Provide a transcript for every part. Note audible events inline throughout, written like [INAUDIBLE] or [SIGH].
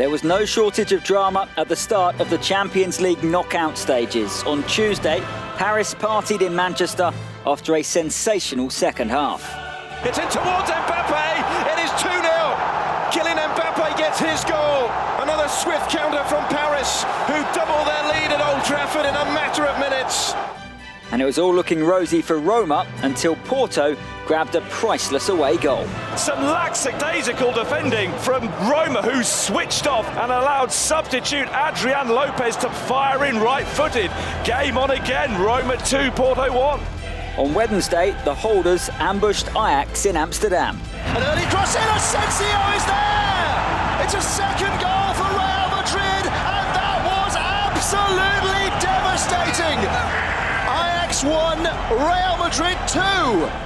There was no shortage of drama at the start of the Champions League knockout stages. On Tuesday, Paris partied in Manchester after a sensational second half. It's in towards Mbappe. It is 2 0. Kylian Mbappe gets his goal. Another swift counter from Paris, who double their lead at Old Trafford in a matter of minutes. And it was all looking rosy for Roma until Porto grabbed a priceless away goal. Some lackadaisical defending from Roma, who switched off and allowed substitute Adrian Lopez to fire in right footed. Game on again, Roma 2, Porto 1. On Wednesday, the holders ambushed Ajax in Amsterdam. An early cross in, Asensio is there! It's a second goal for Real Madrid, and that was absolutely devastating! Ajax 1, Real Madrid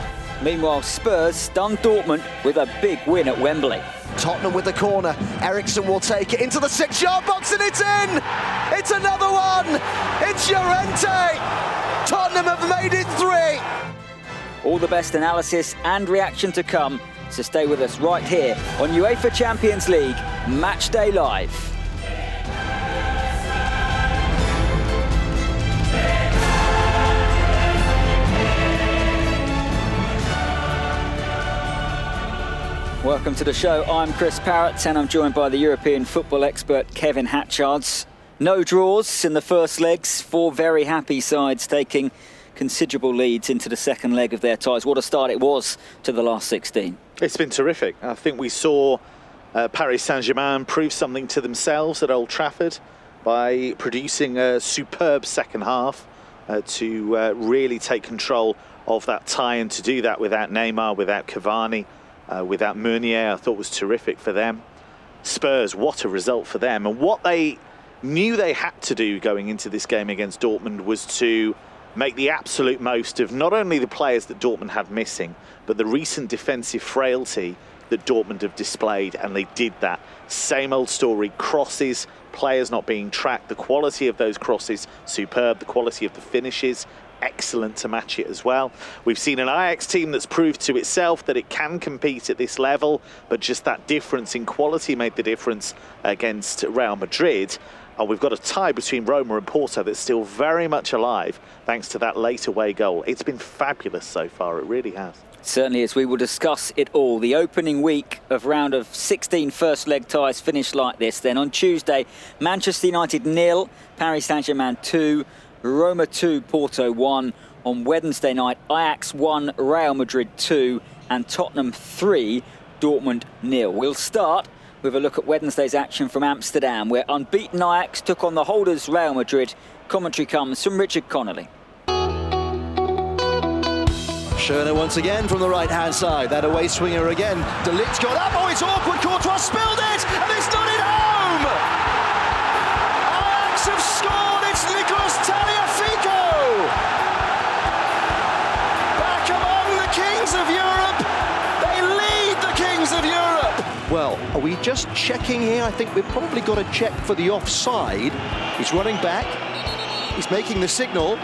2! Meanwhile, Spurs stunned Dortmund with a big win at Wembley. Tottenham with the corner. Eriksen will take it into the six yard box and it's in! It's another one! It's Llorente! Tottenham have made it three! All the best analysis and reaction to come, so stay with us right here on UEFA Champions League Match Day Live. Welcome to the show. I'm Chris Parrott and I'm joined by the European football expert Kevin Hatchards. No draws in the first legs, four very happy sides taking considerable leads into the second leg of their ties. What a start it was to the last 16. It's been terrific. I think we saw uh, Paris Saint Germain prove something to themselves at Old Trafford by producing a superb second half uh, to uh, really take control of that tie and to do that without Neymar, without Cavani uh, without Meunier, I thought was terrific for them. Spurs, what a result for them. And what they knew they had to do going into this game against Dortmund was to make the absolute most of not only the players that Dortmund had missing, but the recent defensive frailty that Dortmund have displayed, and they did that. Same old story crosses, players not being tracked, the quality of those crosses, superb, the quality of the finishes, excellent to match it as well. We've seen an Ajax team that's proved to itself that it can compete at this level, but just that difference in quality made the difference against Real Madrid. And we've got a tie between Roma and Porto that's still very much alive thanks to that late away goal. It's been fabulous so far, it really has. Certainly, as we will discuss it all. The opening week of round of 16 first leg ties finished like this. Then on Tuesday, Manchester United nil, Paris Saint Germain 2, Roma 2, Porto 1. On Wednesday night, Ajax 1, Real Madrid 2, and Tottenham 3, Dortmund nil. We'll start with a look at Wednesday's action from Amsterdam, where unbeaten Ajax took on the holders Real Madrid. Commentary comes from Richard Connolly. Schöne once again from the right hand side. That away swinger again. De Ligt got up. Oh, it's awkward. Courtois spilled it, and it's not at home. Are we just checking here? I think we've probably got to check for the offside. He's running back. He's making the signal.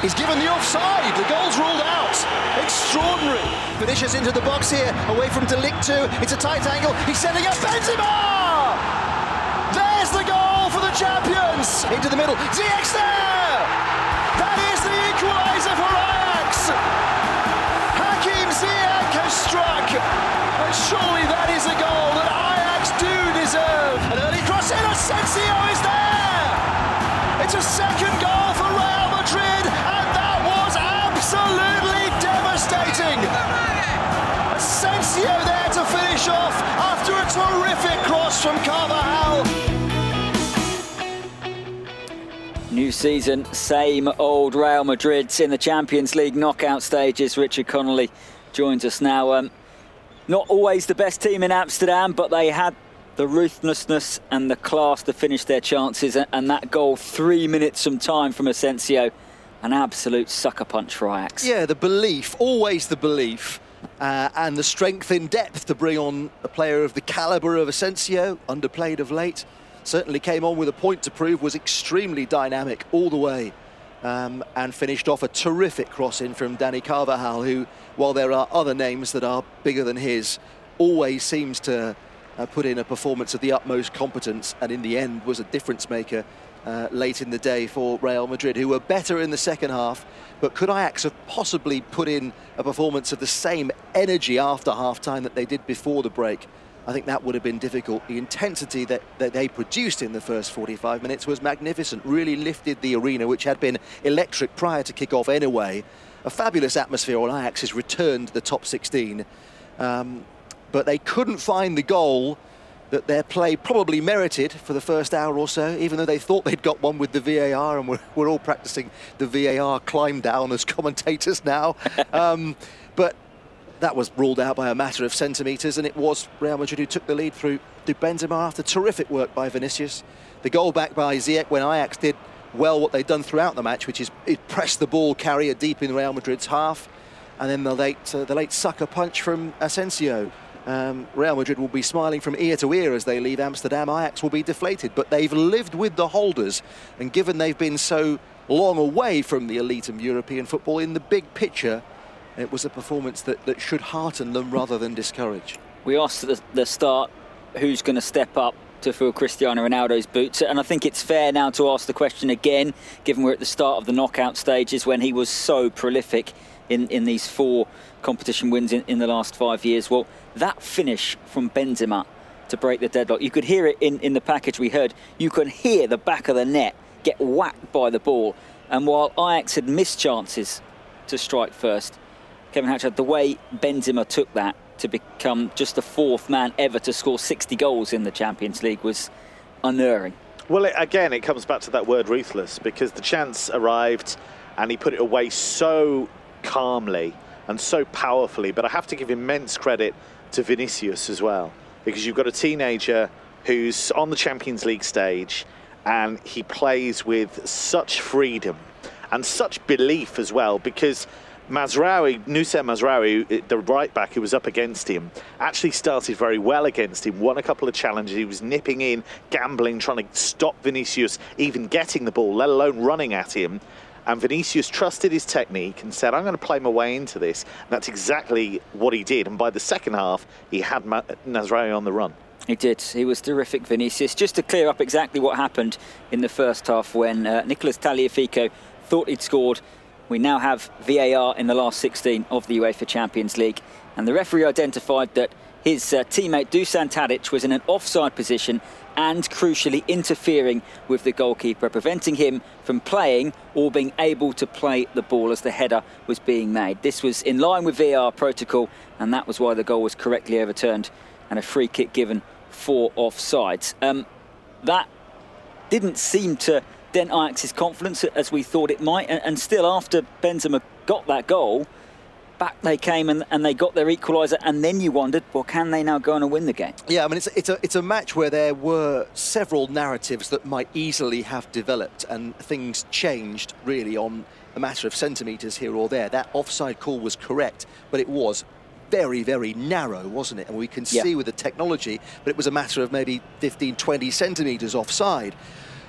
He's given the offside. The goal's ruled out. Extraordinary. Vinicius into the box here, away from De Ligt too. It's a tight angle. He's setting up Benzema. There's the goal for the champions. Into the middle. Ziyech there. That is the equaliser for Ajax. Hakim Ziyech has struck. And surely that is a goal that Ajax do deserve. An early cross in. Asensio is there. It's a second goal for Real Madrid, and that was absolutely devastating. Asensio there to finish off after a terrific cross from Carvajal. New season, same old Real Madrid in the Champions League knockout stages. Richard Connolly joins us now. Um, not always the best team in Amsterdam, but they had the ruthlessness and the class to finish their chances. And that goal, three minutes from time from Asensio, an absolute sucker punch for Ajax. Yeah, the belief, always the belief, uh, and the strength in depth to bring on a player of the calibre of Asensio, underplayed of late. Certainly came on with a point to prove, was extremely dynamic all the way. Um, and finished off a terrific cross in from Danny Carvajal, who, while there are other names that are bigger than his, always seems to uh, put in a performance of the utmost competence and in the end was a difference maker uh, late in the day for Real Madrid, who were better in the second half. But could Ajax have possibly put in a performance of the same energy after half time that they did before the break? I think that would have been difficult. The intensity that, that they produced in the first 45 minutes was magnificent, really lifted the arena, which had been electric prior to kick-off anyway. A fabulous atmosphere on Ajax's return to the top 16. Um, but they couldn't find the goal that their play probably merited for the first hour or so, even though they thought they'd got one with the VAR, and we're, we're all practicing the VAR climb down as [LAUGHS] commentators now. um, but that was ruled out by a matter of centimetres, and it was Real Madrid who took the lead through to Benzema after terrific work by Vinicius. The goal back by Ziyech when Ajax did well what they'd done throughout the match, which is it pressed the ball carrier deep in Real Madrid's half, and then the late uh, the late sucker punch from Asensio. Um, Real Madrid will be smiling from ear to ear as they leave Amsterdam. Ajax will be deflated, but they've lived with the holders, and given they've been so long away from the elite of European football in the big picture, it was a performance that, that should hearten them rather than discourage. We asked at the, start who's going to step up to fill Cristiano Ronaldo's boots, and I think it's fair now to ask the question again, given we're at the start of the knockout stages when he was so prolific in, in these four competition wins in, in the last five years. Well, that finish from Benzema to break the deadlock, you could hear it in, in the package we heard. You could hear the back of the net get whacked by the ball. And while Ajax had missed chances to strike first, Kevin Hatchard, the way Benzema took that to become just the fourth man ever to score 60 goals in the Champions League was unerring. Well, it, again, it comes back to that word ruthless because the chance arrived and he put it away so calmly and so powerfully. But I have to give immense credit to Vinicius as well because you've got a teenager who's on the Champions League stage and he plays with such freedom and such belief as well because Mazraoui, Noussair Mazraoui, the right back who was up against him, actually started very well against him, won a couple of challenges. He was nipping in, gambling, trying to stop Vinicius even getting the ball, let alone running at him. And Vinicius trusted his technique and said, I'm going to play my way into this. And that's exactly what he did. And by the second half, he had Mazraoui on the run. He did. He was terrific, Vinicius. Just to clear up exactly what happened in the first half when uh, Nicolas Tagliafico thought he'd scored we now have VAR in the last 16 of the UEFA Champions League, and the referee identified that his uh, teammate Dusan Tadic was in an offside position and crucially interfering with the goalkeeper, preventing him from playing or being able to play the ball as the header was being made. This was in line with VAR protocol, and that was why the goal was correctly overturned and a free kick given for offsides. Um, that didn't seem to dent Ajax's confidence as we thought it might. And, and still, after Benzema got that goal, back they came and, and they got their equaliser, and then you wondered, well, can they now go on and win the game? Yeah, I mean, it's, it's, a, it's a match where there were several narratives that might easily have developed, and things changed really on a matter of centimetres here or there. That offside call was correct, but it was very, very narrow, wasn't it? And we can see with the technology, but it was a matter of maybe 15, 20 centimetres offside.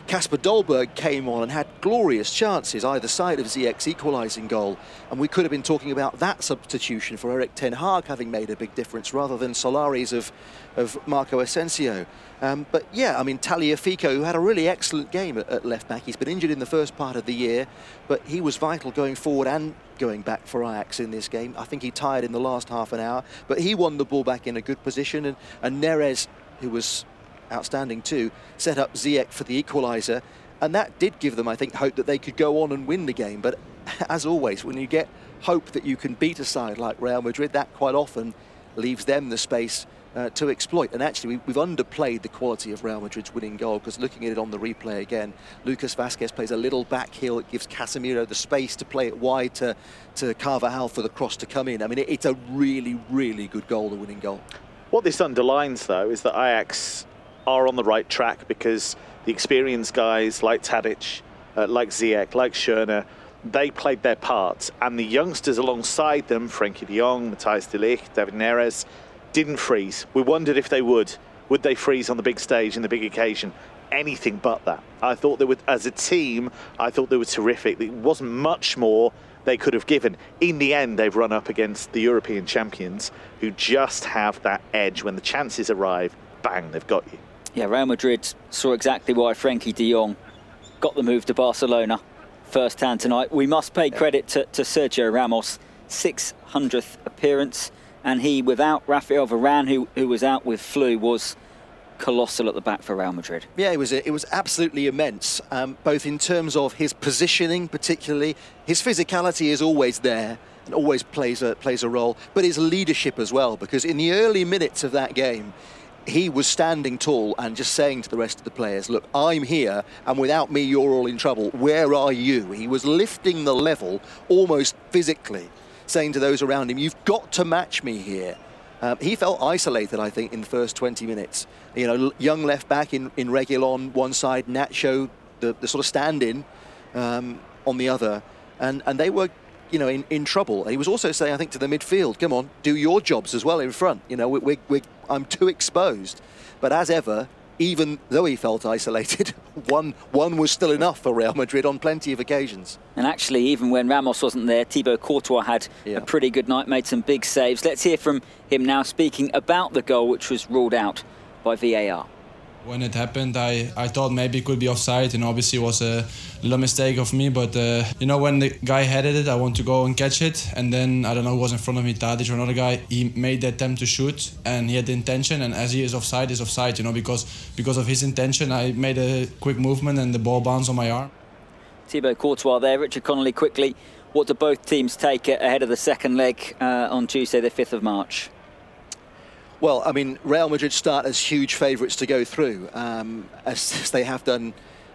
Kasper Dolberg came on and had glorious chances either side of Ziyech's equalising goal. And we could have been talking about that substitution for Erik Ten Hag having made a big difference rather than Solari's of, of Marco Asensio. Um, but yeah, I mean, Tagliafico, who had a really excellent game at, at, left back. He's been injured in the first part of the year, but he was vital going forward and going back for Ajax in this game. I think he tired in the last half an hour, but he won the ball back in a good position. And, and Neres, who was outstanding too, set up Ziyech for the equaliser. And that did give them, I think, hope that they could go on and win the game. But [LAUGHS] as always, when you get hope that you can beat a side like Real Madrid, that quite often leaves them the space uh, to exploit. And actually, we, have underplayed the quality of Real Madrid's winning goal because looking at it on the replay again, Lucas Vazquez plays a little back heel. It gives Casemiro the space to play it wide to, to Carvajal for the cross to come in. I mean, it, it's a really, really good goal, the winning goal. What this underlines, though, is that Ajax are on the right track because the experienced guys like Tadic, uh, like Ziyech, like Schöne, they played their parts. And the youngsters alongside them, Frenkie de Jong, Matthijs de Ligt, David Neres, didn't freeze. We wondered if they would. Would they freeze on the big stage in the big occasion? Anything but that. I thought they were, as a team, I thought they were terrific. It wasn't much more they could have given. In the end, they've run up against the European champions who just have that edge when the chances arrive bang, they've got you. Yeah, Real Madrid saw exactly why Frenkie de Jong got the move to Barcelona first hand tonight. We must pay credit to, to Sergio Ramos, 600th appearance, and he, without Rafael Varane, who, who was out with flu, was colossal at the back for Real Madrid. Yeah, it was it was absolutely immense, um, both in terms of his positioning, particularly his physicality is always there and always plays a plays a role, but his leadership as well. Because in the early minutes of that game, he was standing tall and just saying to the rest of the players, "Look, I'm here, and without me, you're all in trouble. Where are you?" He was lifting the level almost physically, saying to those around him, "You've got to match me here." Um, he felt isolated, I think, in the first 20 minutes. You know, young left back in, in Reguilon one side, Nacho, the, the sort of stand-in um, on the other. And, and they were, you know, in, in trouble. And he was also saying, I think, to the midfield, come on, do your jobs as well in front. You know, we're, we, we, I'm too exposed. But as ever, even though he felt isolated, [LAUGHS] one, one was still enough for Real Madrid on plenty of occasions. And actually, even when Ramos wasn't there, Thibaut Courtois had yeah. a pretty good night, made some big saves. Let's hear from him now speaking about the goal, which was ruled out by VAR. When it happened, I, I thought maybe it could be offside, and obviously it was a little mistake of me. But uh, you know, when the guy headed it, I want to go and catch it, and then I don't know who was in front of me, Tadic or another guy. He made the attempt to shoot, and he had the intention. And as he is offside, is offside. You know, because because of his intention, I made a quick movement, and the ball bounced on my arm. Thibaut Courtois there, Richard Connolly quickly. What do both teams take ahead of the second leg uh, on Tuesday, the 5th of March? Well, I mean, Real Madrid start as huge favourites to go through, um, as, [LAUGHS] as, they have done,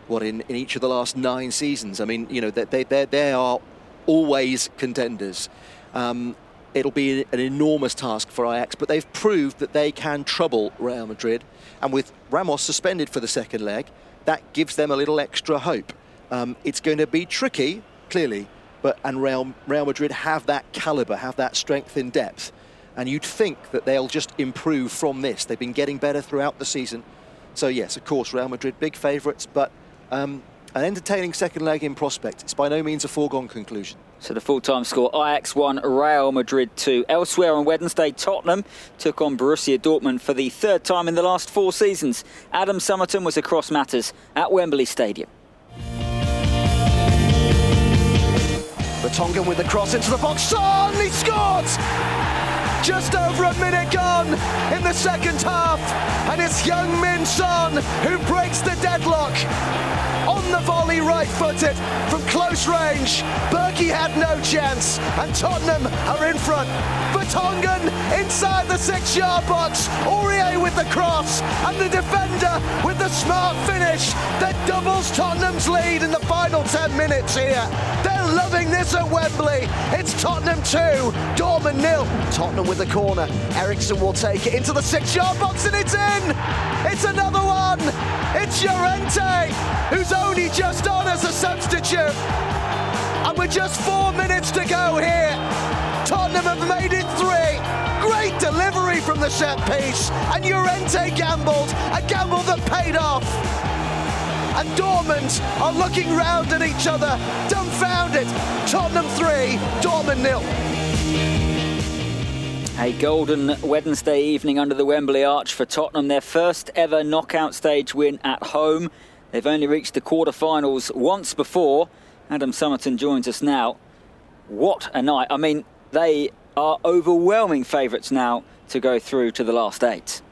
what, in, in each of the last nine seasons. I mean, you know, they, they, they are always contenders. Um, it'll be an enormous task for Ajax, but they've proved that they can trouble Real Madrid. And with Ramos suspended for the second leg, that gives them a little extra hope. Um, it's going to be tricky, clearly, but and Real, Real Madrid have that calibre, have that strength in depth and you'd think that they'll just improve from this. They've been getting better throughout the season. So, yes, of course, Real Madrid, big favourites, but um, an entertaining second leg in prospect. It's by no means a foregone conclusion. So the full-time score, Ajax 1, Real Madrid 2. Elsewhere on Wednesday, Tottenham took on Borussia Dortmund for the third time in the last four seasons. Adam Summerton was across matters at Wembley Stadium. Vertonghen with the cross into the box. Son, he scores! Just over a minute gone in the second half, and it's Young Min Son who breaks the deadlock on the volley right-footed from close range. Bürki had no chance, and Tottenham are in front. Vertonghen inside the six-yard box. Aurier with the cross, and the defender with the smart finish that doubles Tottenham's lead in the final 10 minutes here. They're loving this at Wembley. It's Tottenham 2, Dortmund nil. Tottenham with the corner. Eriksen will take it into the six-yard box, and it's in. It's another one. It's Llorente, who's only just on as a substitute. And with just four minutes to go here, Tottenham have made it three. Great delivery from the set piece, and Llorente gambled, a gamble that paid off. And Dortmund are looking round at each other, dumbfounded. Tottenham three, Dortmund nil. A golden Wednesday evening under the Wembley Arch for Tottenham, their first ever knockout stage win at home. They've only reached the quarter-finals once before. Adam Summerton joins us now. What a night. I mean, they are overwhelming favourites now to go through to the last eight.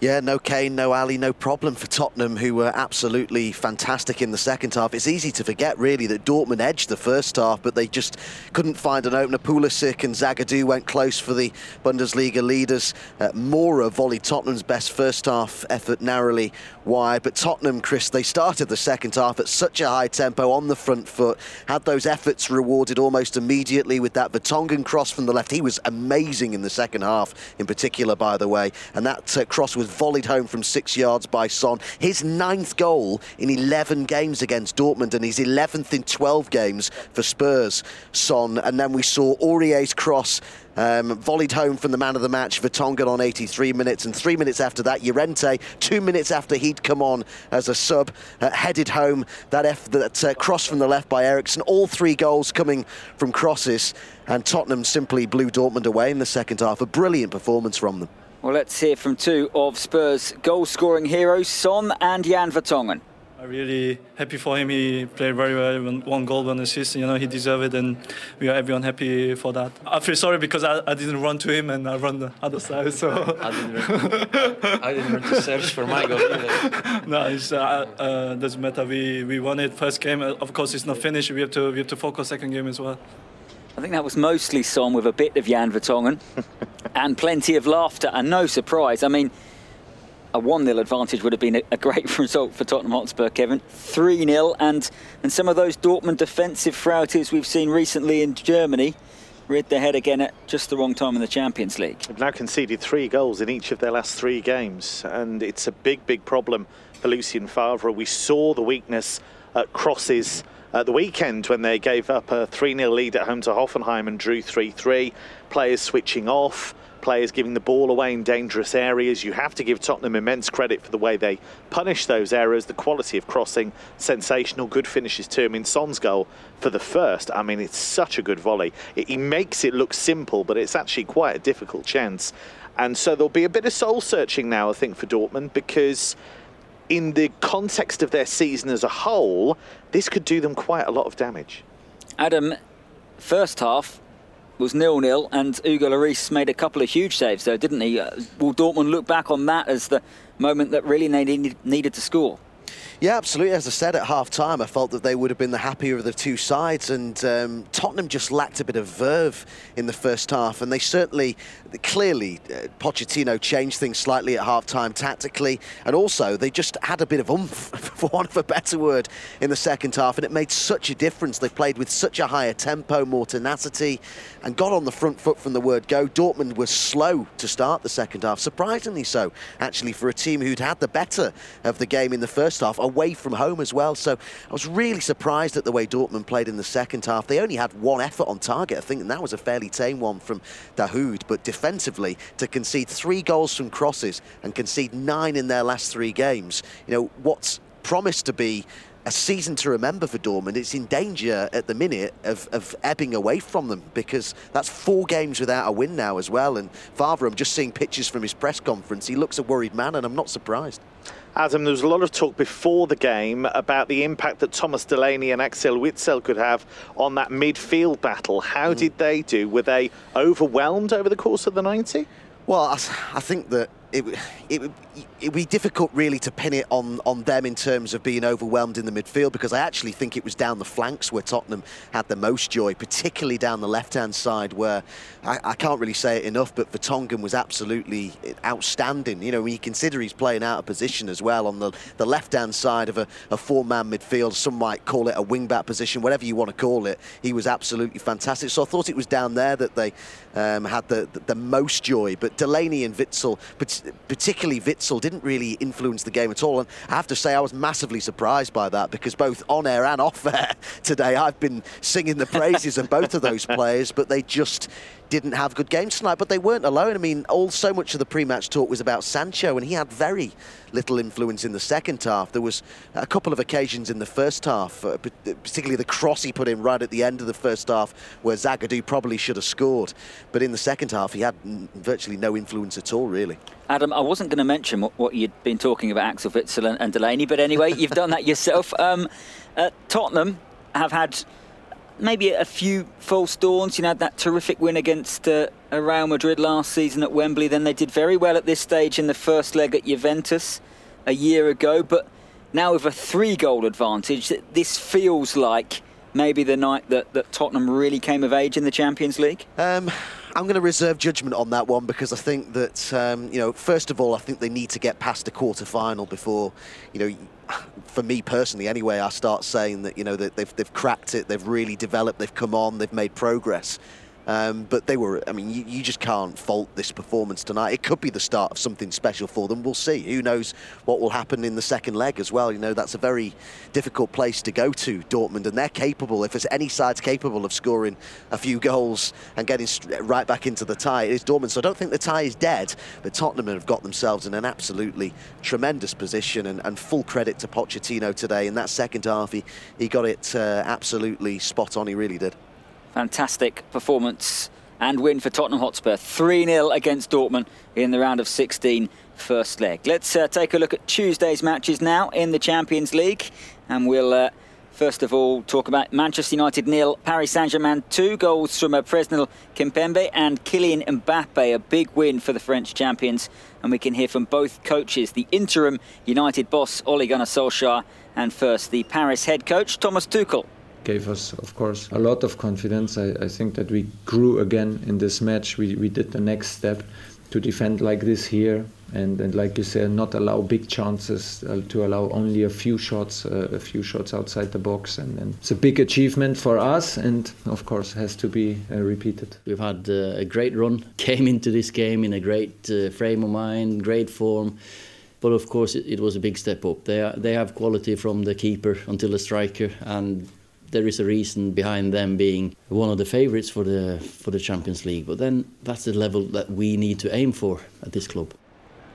Yeah, no Kane, no Ali, no problem for Tottenham, who were absolutely fantastic in the second half. It's easy to forget, really, that Dortmund edged the first half, but they just couldn't find an opener. Pulisic and Zagadou went close for the Bundesliga leaders. Uh, Moura volleyed Tottenham's best first half effort narrowly wide, but Tottenham, Chris, they started the second half at such a high tempo on the front foot, had those efforts rewarded almost immediately with that Vertonghen cross from the left. He was amazing in the second half, in particular, by the way, and that uh, cross was volleyed home from six yards by Son. His ninth goal in 11 games against Dortmund and his 11th in 12 games for Spurs, Son. And then we saw Aurier's cross um, volleyed home from the man of the match, Vertonghen on 83 minutes, and three minutes after that, Llorente, two minutes after he'd come on as a sub, uh, headed home that, F- that uh, cross from the left by Eriksen. All three goals coming from crosses, and Tottenham simply blew Dortmund away in the second half. A brilliant performance from them. Well, let's hear from two of Spurs' goal-scoring heroes, Son and Jan Vertonghen. I'm really happy for him. He played very well, one goal, one assist. You know, he deserved it, and we are everyone happy for that. I feel sorry because I, I didn't run to him and I run the other side. So I didn't run, I didn't run to search for my goal either. [LAUGHS] no, it uh, uh, doesn't matter. We we won it first game. Of course, it's not finished. We have to we have to focus second game as well. I think that was mostly Son with a bit of Jan Vertonghen [LAUGHS] and plenty of laughter and no surprise. I mean a 1 0 advantage would have been a, a, great [LAUGHS] result for Tottenham Hotspur, Kevin. 3 0, and, and some of those Dortmund defensive frailties we've seen recently in Germany reared their head again at just the wrong time in the Champions League. They've now conceded three goals in each of their last three games, and it's a big, big problem for Lucien Favre. We saw the weakness at crosses at the weekend when they gave up a 3 0 lead at home to Hoffenheim and drew 3 3. Players switching off players giving the ball away in dangerous areas. You have to give Tottenham immense credit for the way they punish those errors, the quality of crossing, sensational, good finishes too. I mean, Son's goal for the first, I mean, it's such a good volley. It, he makes it look simple, but it's actually quite a difficult chance. And so there'll be a bit of soul searching now, I think, for Dortmund because in the context of their season as a whole, this could do them quite a lot of damage. Adam, first half, was nil-nil, and Hugo Lloris made a couple of huge saves, though, didn't he? Uh, will Dortmund look back on that as the moment that really they needed, needed to score? Yeah, absolutely. As I said at half time, I felt that they would have been the happier of the two sides, and um, Tottenham just lacked a bit of verve in the first half, and they certainly, clearly, uh, Pochettino changed things slightly at half time tactically, and also they just had a bit of oomph, [LAUGHS] for want of a better word, in the second half, and it made such a difference. They played with such a higher tempo, more tenacity, and got on the front foot from the word go. Dortmund was slow to start the second half, surprisingly so, actually, for a team who'd had the better of the game in the first half away from home as well. So I was really surprised at the way Dortmund played in the second half. They only had one effort on target, I think, and that was a fairly tame one from Dahoud. But defensively, to concede three goals from crosses and concede nine in their last three games, you know, what's promised to be a season to remember for Dortmund. It's in danger at the minute of, of, ebbing away from them because that's four games without a win now as well. And Favre, I'm just seeing pictures from his press conference. He looks a worried man, and I'm not surprised. Adam, there was a lot of talk before the game about the impact that Thomas Delaney and Axel Witsel could have on that midfield battle. How mm. did they do? Were they overwhelmed over the course of the 90? Well, I, I think that it, it, it would be difficult really to pin it on, on them in terms of being overwhelmed in the midfield because I actually think it was down the flanks where Tottenham had the most joy, particularly down the left-hand side where I, I, can't really say it enough, but Vertonghen was absolutely outstanding. You know, when you consider he's playing out of position as well on the, the left-hand side of a, a four-man midfield, some might call it a wing-back position, whatever you want to call it, he was absolutely fantastic. So I thought it was down there that they um, had the, the, the most joy, but Delaney and Witsel, particularly Witsel, didn't really influence the game at all. And I have to say, I was massively surprised by that because both on air and off air [LAUGHS] today, I've been singing the praises of both of those [LAUGHS] players, but they just didn't have good games tonight, but they weren't alone. I mean, all so much of the pre-match talk was about Sancho, and he had very little influence in the second half. There was a couple of occasions in the first half, uh, particularly the cross he put in right at the end of the first half, where Zagadou probably should have scored. But in the second half, he had virtually no influence at all, really. Adam, I wasn't going to mention what, what, you'd been talking about Axel Witsel and, and Delaney, but anyway, you've done that yourself. [LAUGHS] Um, uh, Tottenham have had maybe a few false dawns. You know, that terrific win against uh, Real Madrid last season at Wembley. Then they did very well at this stage in the first leg at Juventus a year ago. But now with a three goal advantage, this feels like maybe the night that, that Tottenham really came of age in the Champions League? Um, I'm going to reserve judgment on that one because I think that, um, you know, first of all, I think they need to get past the quarter final before, you know, for me personally anyway, I start saying that, you know, that they've, they've cracked it, they've really developed, they've come on, they've made progress. Um, but they were, I mean, you, you, just can't fault this performance tonight. It could be the start of something special for them. We'll see. Who knows what will happen in the second leg as well. You know, that's a very difficult place to go to, Dortmund, and they're capable, if there's any side's capable of scoring a few goals and getting right back into the tie, it is Dortmund. So I don't think the tie is dead, but Tottenham have got themselves in an absolutely tremendous position and, and full credit to Pochettino today. In that second half, he, he got it uh, absolutely spot on. He really did fantastic performance and win for Tottenham Hotspur 3 0 against Dortmund in the round of 16 first leg. Let's uh, take a look at Tuesday's matches now in the Champions League, and we'll. Uh, First of all, talk about Manchester United nil, Paris Saint-Germain two goals from uh, Presnel Kimpembe and Kylian Mbappe, a big win for the French champions. And we can hear from both coaches, the interim United boss Ole Gunnar Solskjaer, and first the Paris head coach Thomas Tuchel gave us, of course, a lot of confidence. I, I, think that we grew again in this match. We, we did the next step to defend like this here. And, and like you said not allow big chances uh, to allow only a few shots uh, a few shots outside the box. And, and, it's a big achievement for us and of course has to be uh, repeated. We've had uh, a great run [LAUGHS] came into this game in a great uh, frame of mind great form. But of course it, it was a big step up. They, are, they have quality from the keeper until the striker. And there is a reason behind them being one of the favourites for the for the Champions League. But then that's the level that we need to aim for at this club.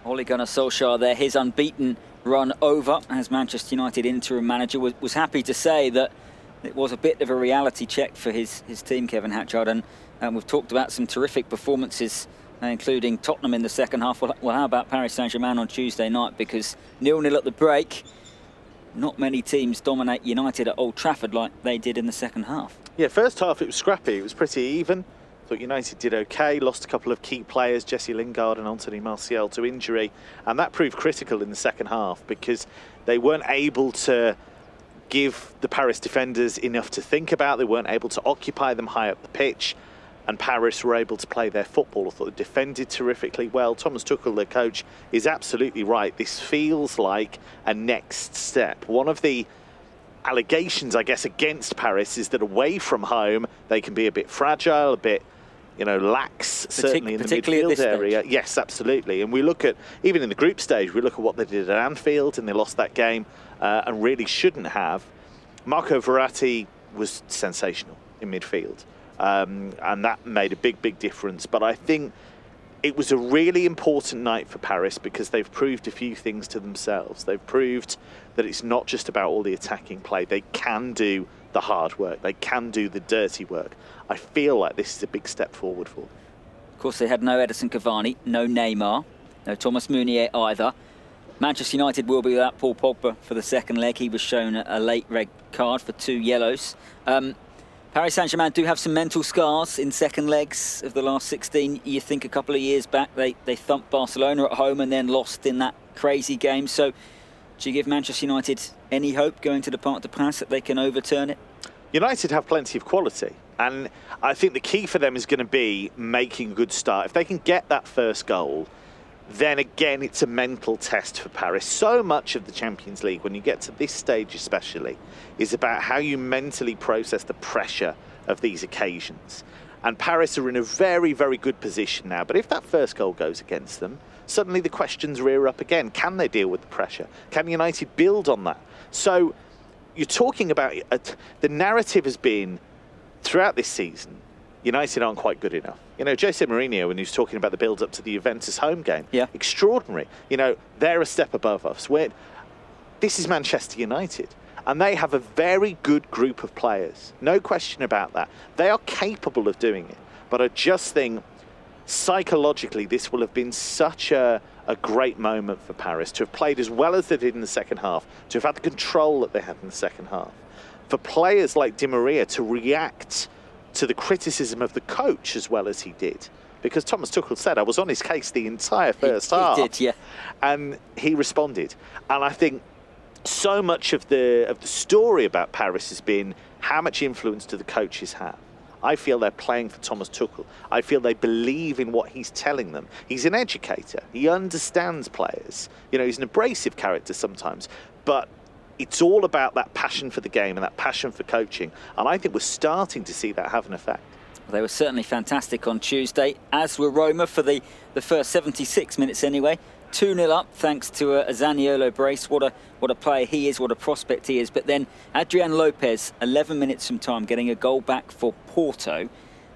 Ole Gunnar Solskjaer there, his unbeaten run over as Manchester United interim manager was, was happy to say that it was a bit of a reality check for his, his team, Kevin Hatchard, and um, we've talked about some terrific performances, uh, including Tottenham in the second half. Well, well how about Paris Saint-Germain on Tuesday night? Because nil-nil at the break, not many teams dominate United at Old Trafford like they did in the second half. Yeah, first half it was scrappy. It was pretty even. Thought United did okay. Lost a couple of key players, Jesse Lingard and Anthony Martial, to injury, and that proved critical in the second half because they weren't able to give the Paris defenders enough to think about. They weren't able to occupy them high up the pitch and Paris were able to play their football. I thought they defended terrifically well. Thomas Tuchel, the coach, is absolutely right. This feels like a next step. One of the allegations, I guess, against Paris is that away from home they can be a bit fragile, a bit you know, lax, certainly in the midfield area. Stage. Yes, absolutely. And we look at, even in the group stage, we look at what they did at Anfield and they lost that game uh, and really shouldn't have. Marco Verratti was sensational in midfield um, and that made a big, big difference. But I think it was a really important night for Paris because they've proved a few things to themselves. They've proved that it's not just about all the attacking play, they can do the hard work, they can do the dirty work. I feel like this is a big step forward for them. Of course, they had no Edinson Cavani, no Neymar, no Thomas Meunier either. Manchester United will be without Paul Pogba for the second leg. He was shown a late red card for two yellows. Um, Paris Saint-Germain do have some mental scars in second legs of the last 16. You think a couple of years back they, they thumped Barcelona at home and then lost in that crazy game. So do you give Manchester United any hope going to the Parc des Princes that they can overturn it? United have plenty of quality. And I think the key for them is going to be making a good start. If they can get that first goal, then again, it's a mental test for Paris. So much of the Champions League, when you get to this stage especially, is about how you mentally process the pressure of these occasions. And Paris are in a very, very good position now. But if that first goal goes against them, suddenly the questions rear up again. Can they deal with the pressure? Can United build on that? So you're talking about the narrative has been throughout this season United aren't quite good enough. You know, Jose Mourinho, when he was talking about the build up to the Juventus home game, yeah. extraordinary. You know, they're a step above us. We're, this is Manchester United. And they have a very good group of players. No question about that. They are capable of doing it. But I just think psychologically, this will have been such a, a great moment for Paris to have played as well as they did in the second half, to have had the control that they had in the second half. For players like Di Maria to react to the criticism of the coach as well as he did. Because Thomas Tuchel said, I was on his case the entire first he, half. He did, yeah. And he responded. And I think so much of the of the story about Paris has been how much influence do the coaches have? I feel they're playing for Thomas Tuchel. I feel they believe in what he's telling them. He's an educator. He understands players. You know, he's an abrasive character sometimes, but it's all about that passion for the game and that passion for coaching. And I think we're starting to see that have an effect. They were certainly fantastic on Tuesday, as were Roma for the, the first 76 minutes anyway. 2 0 up thanks to a, a Zaniolo brace. What a, what a player he is, what a prospect he is. But then Adrian Lopez, 11 minutes from time, getting a goal back for Porto.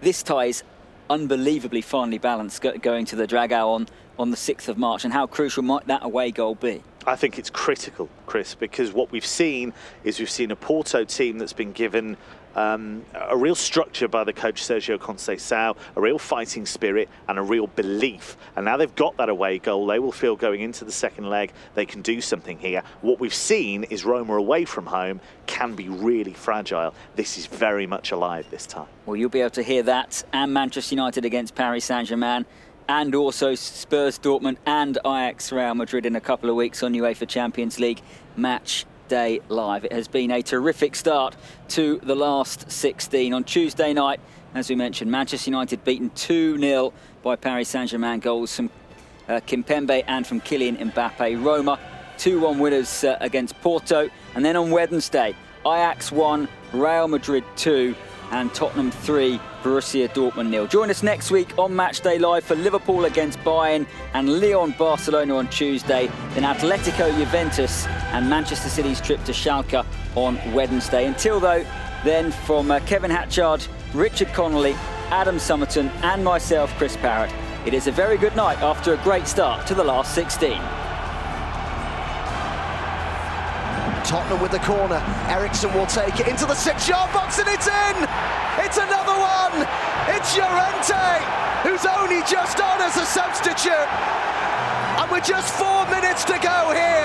This tie is unbelievably finely balanced going to the Dragao on, on the 6th of March. And how crucial might that away goal be? I think it's critical, Chris, because what we've seen is we've seen a Porto team that's been given um, a real structure by the coach Sergio Conceição, a real fighting spirit, and a real belief. And now they've got that away goal, they will feel going into the second leg they can do something here. What we've seen is Roma away from home can be really fragile. This is very much alive this time. Well, you'll be able to hear that and Manchester United against Paris Saint Germain. And also Spurs, Dortmund, and Ajax Real Madrid in a couple of weeks on UEFA Champions League match Day Live. It has been a terrific start to the last 16. On Tuesday night, as we mentioned, Manchester United beaten 2 0 by Paris Saint Germain goals from uh, Kimpembe and from Kylian Mbappe. Roma 2 1 winners uh, against Porto. And then on Wednesday, Ajax 1, Real Madrid 2 and Tottenham 3, Borussia Dortmund nil. Join us next week on Matchday Live for Liverpool against Bayern and Lyon Barcelona on Tuesday, then Atletico Juventus and Manchester City's trip to Schalke on Wednesday. Until though, then from uh, Kevin Hatchard, Richard Connolly, Adam Summerton, and myself, Chris Parrott, it is a very good night after a great start to the last 16. Tottenham with the corner. Eriksen will take it into the six-yard box and it's in! It's another one! It's Llorente, who's only just on as a substitute. And with just four minutes to go here,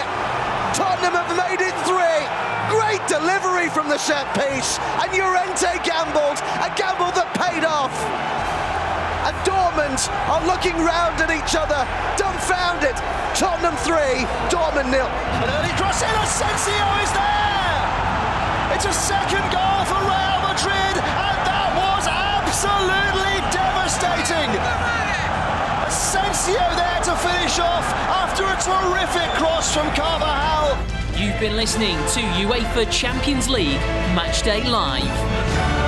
Tottenham have made it three. Great delivery from the set piece, and Llorente gambled, a gamble that paid off Dortmund are looking round at each other, dumbfounded. Tottenham 3, Dortmund nil. An early cross in, Asensio is there! It's a second goal for Real Madrid, and that was absolutely devastating! Asensio there to finish off after a terrific cross from Carvajal. You've been listening to UEFA Champions League Matchday Live.